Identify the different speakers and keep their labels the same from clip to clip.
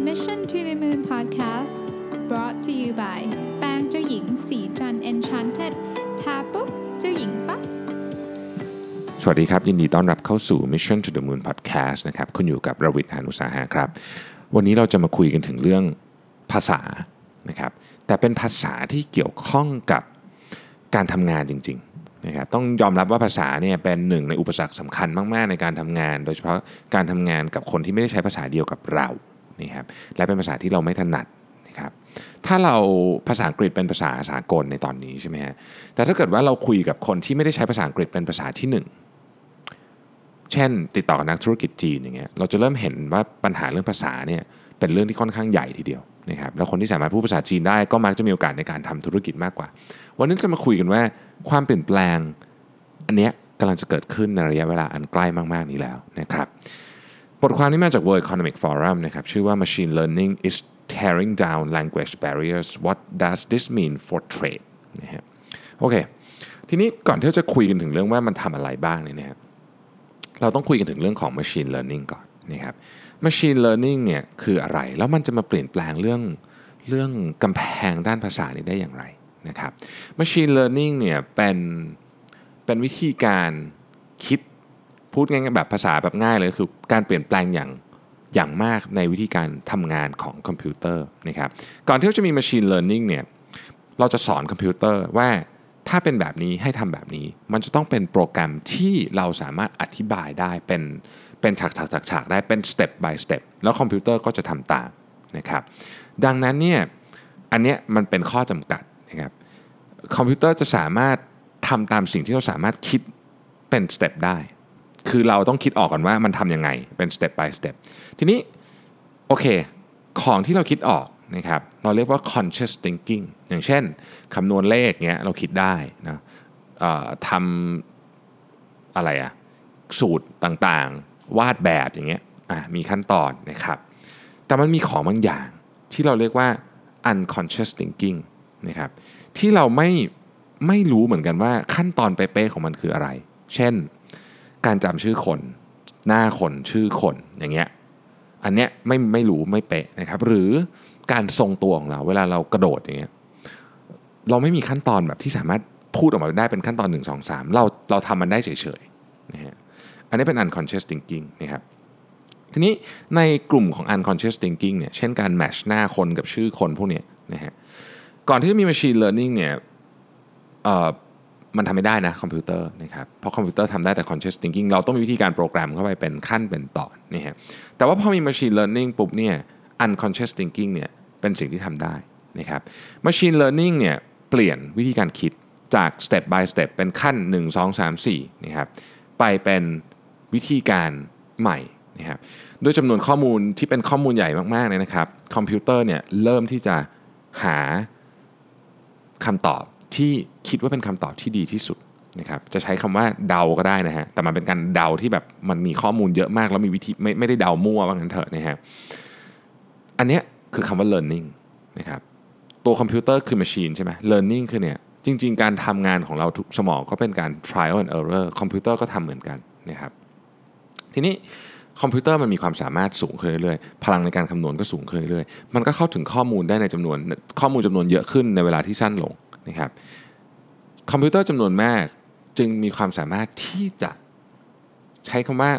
Speaker 1: Mission to the Moon Podcast brought to you by แปรงเจ้าหญิงสีจัน Enchanted ทาปุ๊บเจ้าหญิงปั๊บ
Speaker 2: สวัสดีครับ ยินดีต้อนรับเข้าสู่ Mission to the Moon Podcast นะครับคุณอยู่กับรวิทย์หานุสาหะครับ วันนี้เราจะมาคุยกันถึงเรื่องภาษานะครับ แต่เป็นภาษาที่เกี่ยวข้องกับการทำงานจริงๆนะครับต้องยอมรับว่าภาษาเนี่ยเป็นหนึ่งในอุปสรรคสำคัญมากๆ ในการทำงาน โดยเฉพาะการทำงานกับคนที่ไม่ได้ใช้ภาษาเดียวกับเรา นะครับและเป็นภาษาที่เราไม่ถนัดนะครับถ้าเราภาษาอังกฤษเป็นภาษาสากลในตอนนี้ใช่ไหมฮะแต่ถ้าเกิดว่าเราคุยกับคนที่ไม่ได้ใช้ภาษาอังกฤษเป็นภาษาที่หนึ่งเช่น ติดต่อกับนักธุรกิจจีนอย่างเงี้ยเราจะเริ่มเห็นว่าปัญหาเรื่องภาษาเนี่ยเป็นเรื่องที่ค่อนข้างใหญ่ทีเดียวนะครับแล้วคนที่สามารถพูดภาษาจีนได้ก็มักจะมีโอกาสในการทำธุรกิจมากกว่า วันนี้จะมาคุยกันว่าความเปลี่ยนแปลงอันเนี้ยกำลังจะเกิดขึ้นในระยะเวลาอันใกล้มากๆนี้แล้วนะครับ บทความนี้มาจาก World Economic Forum นะครับชื่อว่า Machine Learning is tearing down language barriers what does this mean for trade นะฮะโอเคทีนี้ก่อนที่เราจะคุยกันถึงเรื่องว่ามันทำอะไรบ้างเนี่ยนะครับเราต้องคุยกันถึงเรื่องของ Machine Learning ก่อนนะครับ Machine Learning เนี่ยคืออะไร แล้วมันจะมาเปลี่ยนแปลงเรื่องเรื่องกำแพงด้านภาษานี้ได้อย่างไรนะครับ Machine Learning เนี่ยเป็นเป็นวิธีการคิด พูดง่ายๆแบบภาษาแบบง่ายเลยคือการเปลี่ยนแปลงอย่างอย่างมากในวิธีการทำงานของคอมพิวเตอร์นะครับก่อนที่จะมี Machine Learning เนี่ยเราจะสอนคอมพิวเตอร์ว่าถ้าเป็นแบบนี้ให้ทำแบบนี้ มันจะต้องเป็นโปรแกรมที่เราสามารถอธิบายได้เป็นเป็นฉากๆๆๆได้เป็น step by step แล้วคอมพิวเตอร์ก็จะทำตามนะครับดังนั้นเนี่ยอันเนี้ยมันเป็นข้อจำกัดนะครับคอมพิวเตอร์จะสามารถทำตามสิ่งที่เราสามารถคิดเป็น step ได้ คือเราต้องคิดออกก่อนว่ามันทำยังไงเป็น step by step ทีนี้โอเค ของที่เราคิดออกนะครับเราเรียกว่า conscious thinking อย่างเช่นคำนวณเลขเงี้ยเราคิดได้นะทำอะไรอะสูตรต่างๆ วาดแบบอย่างเงี้ยอะมีขั้นตอนนะครับ แต่มันมีของบางอย่างที่เราเรียกว่า unconscious thinking นะครับที่เราไม่ไม่รู้เหมือนกันว่าขั้นตอนเป๊ะๆของมันคืออะไร เช่น การจำชื่อคน หน้าคนชื่อคนอย่างเงี้ยอันเนี้ยไม่ไม่รู้ไม่เป๊ะนะครับ หรือการทรงตัวของเรา เวลาเรากระโดดอย่างเงี้ยเราไม่มีขั้นตอนแบบที่สามารถพูดออกมาได้เป็นขั้นตอน 1 2 3 เราเราทำมันได้เฉยๆนะฮะอันนี้เป็น unconscious thinking นะครับทีนี้ในกลุ่มของ unconscious thinking เนี่ยเช่นการ match หน้าคนกับชื่อคนพวกนี้นะฮะก่อนที่จะมี machine learning เนี่ยเอ่อ มันทำไม่ได้นะคอมพิวเตอร์นะครับเพราะคอมพิวเตอร์ทำได้แต่ conscious thinking เราต้องมีวิธีการโปรแกรมเข้าไปเป็นขั้นเป็นตอนนี่ฮะแต่ว่าพอมี machine learning ปุ๊บเนี่ย unconscious thinking เนี่ยเป็นสิ่งที่ทำได้นะครับ machine learning เนี่ยเปลี่ยนวิธีการคิดจาก step by step เป็นขั้น 1 2 3 4นะครับไปเป็นวิธีการใหม่นะครับด้วยจำนวนข้อมูลที่เป็นข้อมูลใหญ่มากๆเลยนะครับคอมพิวเตอร์เนี่ยเริ่มที่จะหาคำตอบ ที่คิดว่าเป็นคำตอบที่ดีที่สุดนะครับจะใช้คำว่าเดาก็ได้นะฮะแต่มันเป็นการเดาที่แบบมันมีข้อมูลเยอะมาก แล้วมีวิธีไม่ไม่ได้เดามั่วว่างั้นเถอะนะฮะอันเนี้ยคือคำว่า learning นะครับตัวคอมพิวเตอร์คือ machine ใช่ไหม learning คือเนี่ยจริง ๆ การทำงานของเราทุกสมองก็เป็นการ trial and error คอมพิวเตอร์ก็ทำเหมือนกันนะครับทีนี้คอมพิวเตอร์มันมีความสามารถสูงขึ้นเรื่อยๆ พลังในการคำนวณก็สูงขึ้นเรื่อยๆ มันก็เข้าถึงข้อมูลได้ในจำนวนข้อมูลจำนวนเยอะขึ้นในเวลาที่สั้นลง นะครับคอมพิวเตอร์จำนวนมากจึงมีความสามารถที่จะใช้คำว่า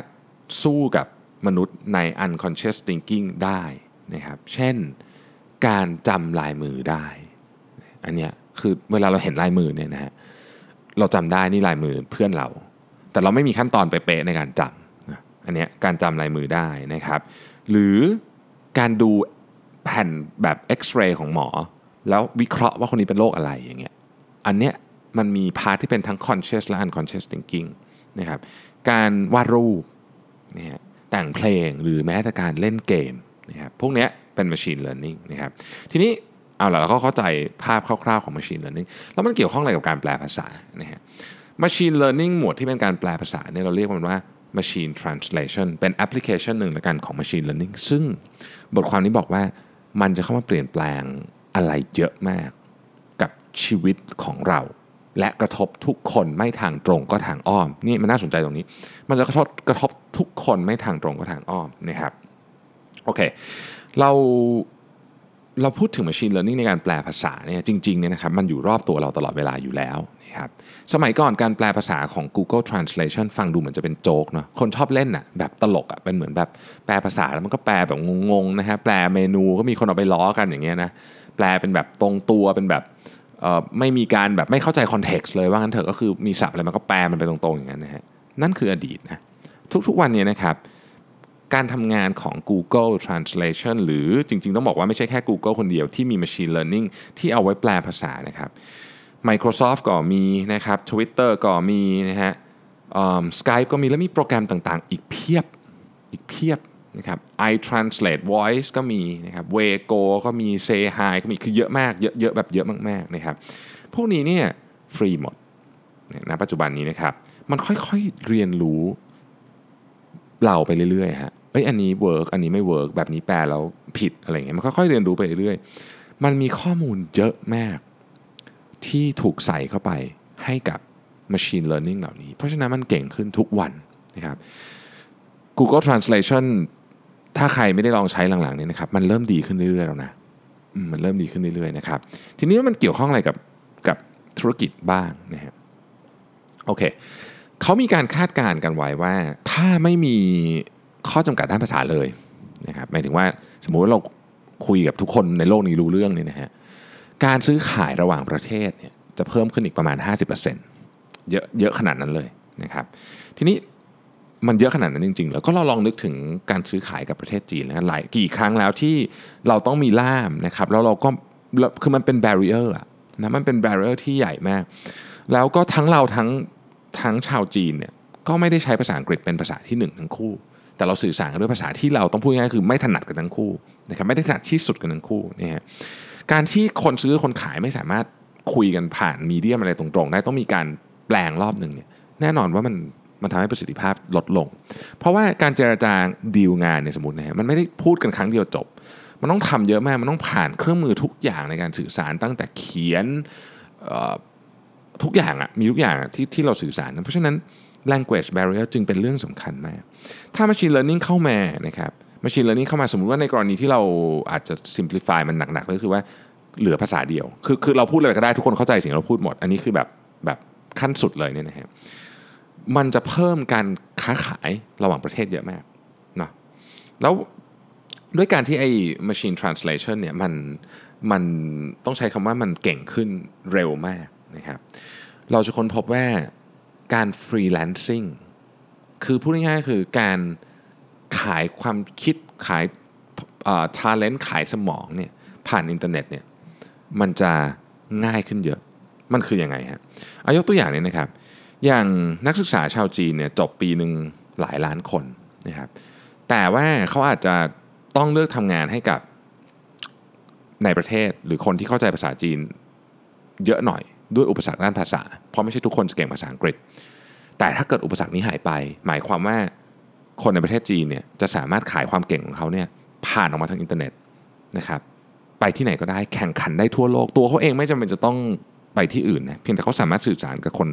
Speaker 2: สู้กับมนุษย์ใน unconscious thinking ได้นะครับ เช่นการจำลายมือได้ อันเนี้ยคือเวลาเราเห็นลายมือเนี่ยนะฮะเราจำได้นี่ลายมือเพื่อนเรา แต่เราไม่มีขั้นตอนเป๊ะในการจำอันเนี้ยการจำลายมือได้นะครับ หรือการดูแผ่นแบบเอ็กซเรย์ของหมอ แล้ววิเคราะห์ว่าคนนี้เป็นโรคอะไรอย่างเงี้ยอันเนี้ยมันมี part ที่เป็นทั้ง conscious และ unconscious thinking นะครับการวาดรูปนะฮะแต่งเพลงหรือแม้แต่การเล่นเกมนะครับพวกเนี้ยเป็น machine learning นะครับทีนี้เอาล่ะเราก็เข้าใจภาพคร่าวๆของ machine learning แล้วมันเกี่ยวข้องอะไรกับการแปลภาษานะฮะ machine learning หมวดที่เป็นการแปลภาษาเนี่ยเราเรียกมันว่า machine translation เป็นแอปพลิเคชันหนึ่งละกันของ machine learning ซึ่งบทความนี้บอกว่ามันจะเข้ามาเปลี่ยนแปลง อะไรเยอะมากกับชีวิตของเรา และกระทบทุกคนไม่ทางตรงก็ทางอ้อม นี่มันน่าสนใจตรงนี้ มันจะกระทบกระทบทุกคนไม่ทางตรงก็ทางอ้อมนะครับโอเคเราเราพูดถึง Machine Learning ในการแปลภาษาเนี่ยจริงๆเนี่ยนะครับมันอยู่รอบตัวเราตลอดเวลาอยู่แล้วนะครับสมัยก่อนการแปลภาษาของ Google Translation ฟังดูเหมือนจะเป็นโจ๊กเนาะคนชอบเล่นอะแบบตลกอะเป็นเหมือนแบบแปลภาษาแล้วมันก็แปลแบบงงๆนะฮะแปลเมนูก็มีคนเอาไปล้อกันอย่างเงี้ยนะ แปลเป็นแบบตรงตัวเป็นแบบไม่มีการแบบไม่เข้าใจคอนเท็กซ์เลยว่างั้นเถอะก็คือมีศัพท์อะไรมันก็แปลมันไปตรงๆอย่างนั้นนะฮะนั่นคืออดีตนะทุกๆวันนี้นะครับการทำงานของ Google Translation หรือจริงๆ ต้องบอกว่าไม่ใช่แค่ Google คนเดียวที่มี Machine Learning ที่เอาไว้แปลภาษานะครับ Microsoft ก็มีนะครับ Twitter ก็มีนะฮะ Skype ก็มีแล้วมีโปรแกรมต่างๆ อีกเพียบอีกเพียบ นะครับ iTranslate Voice ก็มีนะครับ Waygo ก็มี Say Hi ก็มีคือเยอะมากเยอะๆแบบเยอะมากๆนะครับพวกนี้เนี่ยฟรีหมดณปัจจุบันนี้นะครับ มันค่อยๆเรียนรู้เราไปเรื่อยๆฮะเอ้ยอันนี้ work อันนี้ไม่ work แบบนี้แปลแล้วผิดอะไรเงี้ยมันค่อยๆเรียนรู้ไปเรื่อยๆมันมีข้อมูลเยอะมาก ที่ถูกใส่เข้าไปให้กับ Machine Learning เหล่านี้ เพราะฉะนั้นมันเก่งขึ้นทุกวันนะครับ Google Translation ถ้าใครไม่ได้ลองใช้หลังๆเนี่ยนะครับมันเริ่มดีขึ้นเรื่อยๆแล้วนะมันเริ่มดีขึ้นเรื่อยๆนะครับทีนี้มันเกี่ยวข้องอะไรกับกับธุรกิจบ้างนะครับโอเคเขามีการคาดการณ์กันไว้ว่า ถ้าไม่มีข้อจำกัดด้านภาษาเลยนะครับหมายถึงว่าสมมุติว่าเราคุยกับทุกคนในโลกนี้รู้เรื่องนี่นะฮะการซื้อขายระหว่างประเทศเนี่ยจะเพิ่มขึ้นอีกประมาณ 50%เยอะเยอะขนาดนั้นเลยนะครับทีนี้ มันเยอะขนาดนั้นจริงๆแล้วก็เราลองนึกถึงการซื้อขายกับประเทศจีนนะหลายกี่ครั้งแล้วที่เราต้องมีล่ามนะครับแล้วเราก็คือมันเป็นแบเรียร์อะนะมันเป็นแบเรียร์ที่ใหญ่มาก แล้วก็ทั้งเราทั้งทั้งชาวจีนเนี่ยก็ไม่ได้ใช้ภาษาอังกฤษเป็นภาษาที่1ทั้งคู่ แต่เราสื่อสารกันด้วยภาษาที่เราต้องพูดง่ายคือไม่ถนัดกันทั้งคู่นะครับไม่ได้ถนัดที่สุดกันทั้งคู่นี่ฮะการที่คนซื้อคนขายไม่สามารถคุยกันผ่านมีเดียมอะไรตรงๆ ได้ต้องมีการแปลงรอบหนึ่งเนี่ยแน่นอนว่ามัน มันทำให้ประสิทธิภาพลดลง เพราะว่าการเจรจาดีลงานเนี่ยสมมตินะฮะมันไม่ได้พูดกันครั้งเดียวจบ มันต้องทำเยอะมากมันต้องผ่านเครื่องมือทุกอย่างในการสื่อสารตั้งแต่เขียนทุกอย่างอะมีทุกอย่างที่ที่เราสื่อสารเพราะฉะนั้น language barrier จึงเป็นเรื่องสำคัญมาก ถ้า machine learning เข้ามานะครับ machine learning เข้ามาสมมติว่าในกรณีที่เราอาจจะ simplify มันหนักๆก็คือว่าเหลือภาษาเดียว คือคือเราพูดอะไรก็ได้ทุกคนเข้าใจสิ่งเราพูดหมด อันนี้คือแบบแบบขั้นสุดเลยเนี่ยนะฮะ มันจะเพิ่มการค้าขายระหว่างประเทศเยอะมากนะแล้วด้วยการที่ไอ้ machine translation เนี่ยมันมันต้องใช้คำว่ามันเก่งขึ้นเร็วมากนะครับ เราจะค้นพบว่าการ freelancing คือพูดง่ายๆคือการขายความคิดขาย talent ขายสมองเนี่ยผ่านอินเทอร์เน็ตเนี่ยมันจะง่ายขึ้นเยอะ มันคืออยังไงฮะอายกตัวอย่างนี้นะครับ อย่างนักศึกษาชาวจีนเนี่ยจบปีหนึ่งหลายล้านคนนะครับแต่ว่าเขาอาจจะต้องเลือกทำงานให้กับในประเทศหรือคนที่เข้าใจภาษาจีนเยอะหน่อยด้วยอุปสรรคด้านภาษา เพราะไม่ใช่ทุกคนจะเก่งภาษาอังกฤษ แต่ถ้าเกิดอุปสรรคนี้หายไป หมายความว่าคนในประเทศจีนเนี่ยจะสามารถขายความเก่งของเขาเนี่ยผ่านออกมาทางอินเทอร์เน็ตนะครับไปที่ไหนก็ได้แข่งขันได้ทั่วโลกตัวเขาเองไม่จำเป็นจะต้อง ไปที่อื่นนะเพียงแต่เขาสามารถสื่อสารกับคน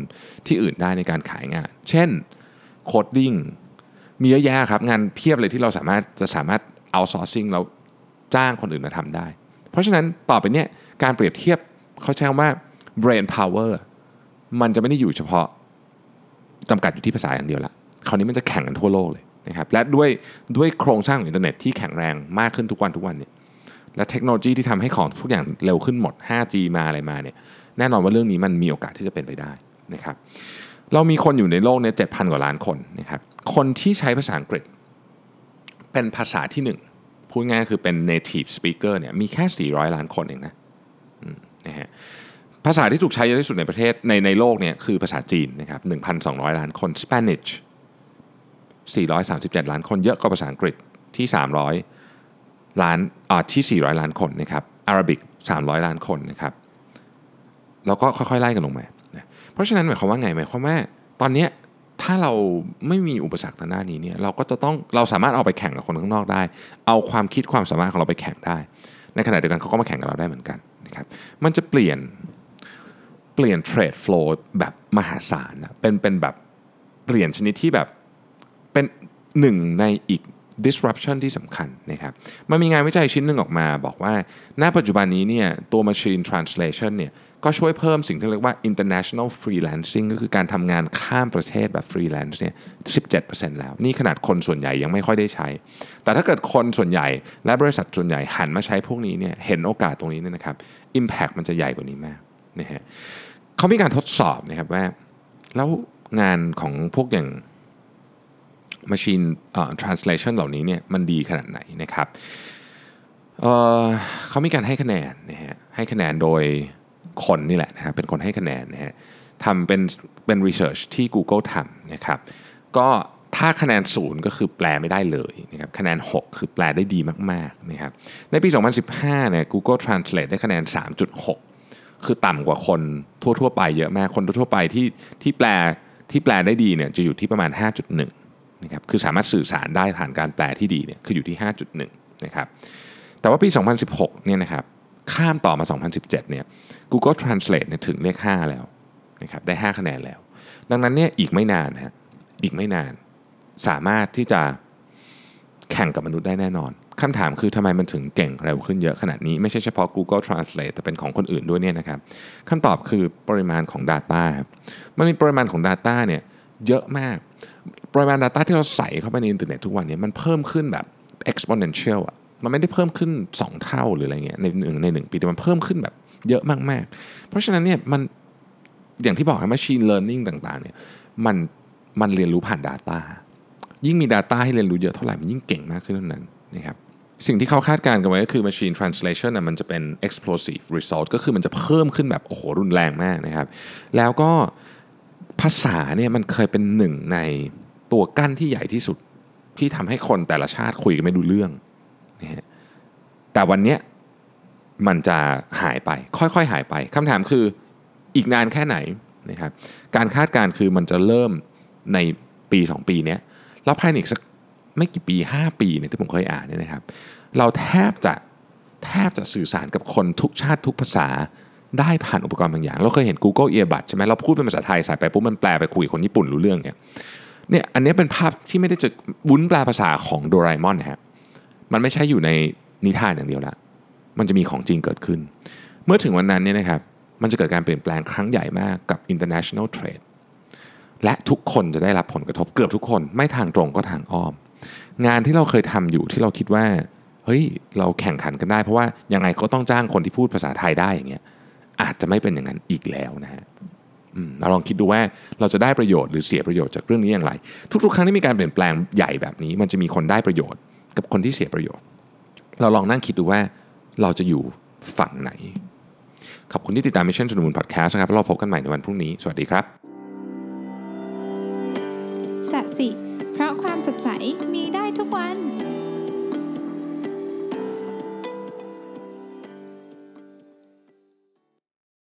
Speaker 2: ที่อื่นได้ในการขายงาน เช่น coding มีเยอะแยะครับ งานเพียบเลยที่เราสามารถจะสามารถoutsourcing เราจ้างคนอื่นมาทำได้ เพราะฉะนั้นต่อไปเนี่ยการเปรียบเทียบเขาใช้คำว่า brain power มันจะไม่ได้อยู่เฉพาะจำกัดอยู่ที่ภาษาอย่างเดียวละคราวนี้มันจะแข่งกันทั่วโลกเลยนะครับและด้วยด้วยโครงสร้างของอินเทอร์เน็ตที่แข็งแรงมากขึ้นทุกวันทุกวันเนี่ยและเทคโนโลยีที่ทำให้ของทุกอย่างเร็วขึ้นหมด 5G มาอะไรมาเนี่ย แน่นอนว่าเรื่องนี้มันมีโอกาสที่จะเป็นไปได้นะครับเรามีคนอยู่ในโลกนี้เจ็ดพันกว่าล้านคนนะครับคนที่ใช้ภาษาอังกฤษ เป็นภาษาที่หนึ่งพูดง่ายคือเป็น native speaker เนี่ยมีแค่ 400 ล้านคนเองนะนะฮะภาษาที่ถูกใช้เยอะที่สุดในประเทศในในโลกเนี่ยคือภาษาจีนนะครับ 1,200 ล้านคน Spanish 437 ล้านคนเยอะกว่าภาษาอังกฤษที่ 300 ล้านอ่าที่ 400 ล้านคนนะครับอาหรับิก300 ล้านคนนะครับ แล้วก็ค่อยๆไล่กันลงมาเพราะฉะนั้นหมายความว่าไงหมายความว่าตอนนี้ถ้าเราไม่มีอุปสรรคทางด้านนี้เนี่ยเราก็จะต้องเราสามารถเอาไปแข่งกับคนข้างนอกได้ เอาความคิดความสามารถของเราไปแข่งได้ ในขณะเดียวกันเขาก็มาแข่งกับเราได้เหมือนกันนะครับมันจะเปลี่ยนเปลี่ยนเทรดโฟล์แบบมหาศาลนะเป็นเป็นแบบเปลี่ยนชนิดที่แบบเป็นหนึ่งในอีก disruption ที่สำคัญนะครับมันมีงานวิจัยชิ้นหนึ่งออกมาบอกว่าณปัจจุบันนี้เนี่ยตัว machine translation เนี่ยก็ช่วยเพิ่มสิ่งที่เรียกว่า international freelancing ก็คือการทำงานข้ามประเทศแบบ freelance เนี่ย 17%แล้ว นี่ขนาดคนส่วนใหญ่ยังไม่ค่อยได้ใช้ แต่ถ้าเกิดคนส่วนใหญ่และบริษัทส่วนใหญ่หันมาใช้พวกนี้เนี่ยเห็นโอกาสตรงนี้เนี่ยนะครับ impact มันจะใหญ่กว่านี้มากนะฮะเขามีการทดสอบนะครับว่า แล้วงานของพวกอย่าง Machine Translation เหล่านี้เนี่ยมันดีขนาดไหนนะครับเเขามีการให้คะแนนนะฮะให้คะแนนโดยคนนี่แหละนะครับเป็นคนให้คะแนนนะฮะทำเป็นเป็น research ที่ Google ทำนะครับก็ถ้าคะแนนศูนย์ก็คือแปลไม่ได้เลยนะครับคะแนน 6 คือแปลได้ดีมากๆนะครับในปี 2015เนี่ย Google Translate ได้คะแนน 3.6 คือต่ำกว่าคนทั่วๆ ไปเยอะมากคนทั่วๆไปที่ที่แปลที่แปลได้ดีเนี่ยจะอยู่ที่ประมาณ 5.1 นะครับคือสามารถสื่อสารได้ผ่านการแปลที่ดีเนี่ยคืออยู่ที่ 5.1 นะครับแต่ว่าปี 2016 เนี่ยนะครับข้ามต่อมา 2017 เนี่ย Google Translate เนี่ยถึงเลข 5 แล้วนะครับได้ 5 คะแนนแล้ว ดังนั้นเนี่ยอีกไม่นานฮะอีกไม่นานสามารถที่จะแข่งกับมนุษย์ได้แน่นอนคำถามคือทำไมมันถึงเก่งเร็วขึ้นเยอะขนาดนี้ ไม่ใช่เฉพาะ Google Translate แต่เป็นของคนอื่นด้วยเนี่ยนะครับคำตอบคือปริมาณของ Data มันมีปริมาณของ Data เนี่ย เยอะมากปริมาณ Data ที่เราใส่เข้าไปในอินเทอร์เน็ตทุกวันนี้มันเพิ่มขึ้นแบบ exponential อะมันไม่ได้เพิ่มขึ้น 2 เท่าหรืออะไรเงี้ยในหนึ่งในหนึ่งปีแต่มันเพิ่มขึ้นแบบเยอะมากๆ เพราะฉะนั้นเนี่ยมันอย่างที่บอกให้ machine learning ต่างๆเนี่ยมันมันเรียนรู้ผ่าน Data ยิ่งมี Data ให้เรียนรู้เยอะเท่าไหร่มันยิ่งเก่งมากขึ้นเท่านั้นนะครับสิ่งที่เขาคาดการณ์กันไว้ก็คือ machine translation นะมันจะเป็น explosive result ก็คือมันจะเพิ่มขึ้นแบบโอ้โหรุนแรงมากนะครับ แล้วก็ ภาษาเนี่ยมันเคยเป็นหนึ่งในตัวกั้นที่ใหญ่ที่สุด ที่ทำให้คนแต่ละชาติคุยกันไม่ดูเรื่องนะฮะแต่วันนี้มันจะหายไป ค่อยๆ หายไปคำถามคืออีกนานแค่ไหนนะครับการคาดการณ์คือมันจะเริ่มในปี 2 ปีนี้แล้วภายในอีกสักไม่กี่ปี 5 ปีเนี่ยที่ผมเคยอ่านเนี่ยนะครับ เราแทบจะแทบจะสื่อสารกับคนทุกชาติทุกภาษา ได้ผ่านอุปกรณ์บางอย่าง เราเคยเห็น Google Earbud ใช่ไหมเราพูดเป็นภาษาไทยใส่ไปปุ๊บมันแปลไปคุยคนญี่ปุ่นรู้เรื่องเนี่ยเนี่ยอันนี้เป็นภาพที่ไม่ได้จะวุ้นแปลภาษาของโดราเอมอนนะฮะมันไม่ใช่อยู่ในนิทานอย่างเดียวละมันจะมีของจริงเกิดขึ้น เมื่อถึงวันนั้นเนี่ยนะครับมันจะเกิดการเปลี่ยนแปลงครั้งใหญ่มากกับ international trade และทุกคนจะได้รับผลกระทบเกือบทุกคน ไม่ทางตรงก็ทางอ้อม งานที่เราเคยทำอยู่ที่เราคิดว่าเฮ้ยเราแข่งขันกันได้ เพราะว่ายังไงก็ต้องจ้างคนที่พูดภาษาไทยได้อย่างเงี้ย อาจจะไม่เป็นอย่างนั้นอีกแล้วนะฮะเราลองคิดดูว่าเราจะได้ประโยชน์หรือเสียประโยชน์จากเรื่องนี้อย่างไร ทุกๆ ครั้งที่มีการเปลี่ยนแปลงใหญ่แบบนี้ มันจะมีคนได้ประโยชน์ กับคนที่เสียประโยชน์ เราลองนั่งคิดดูว่าเราจะอยู่ฝั่งไหน ขอบคุณที่ติดตาม Mission to the Moon Podcast นะครับเราพบกันใหม่ในวันพรุ่งนี้ สวัสดีครับ
Speaker 1: สัสิเพราะความสดใสมีได้ทุกวัน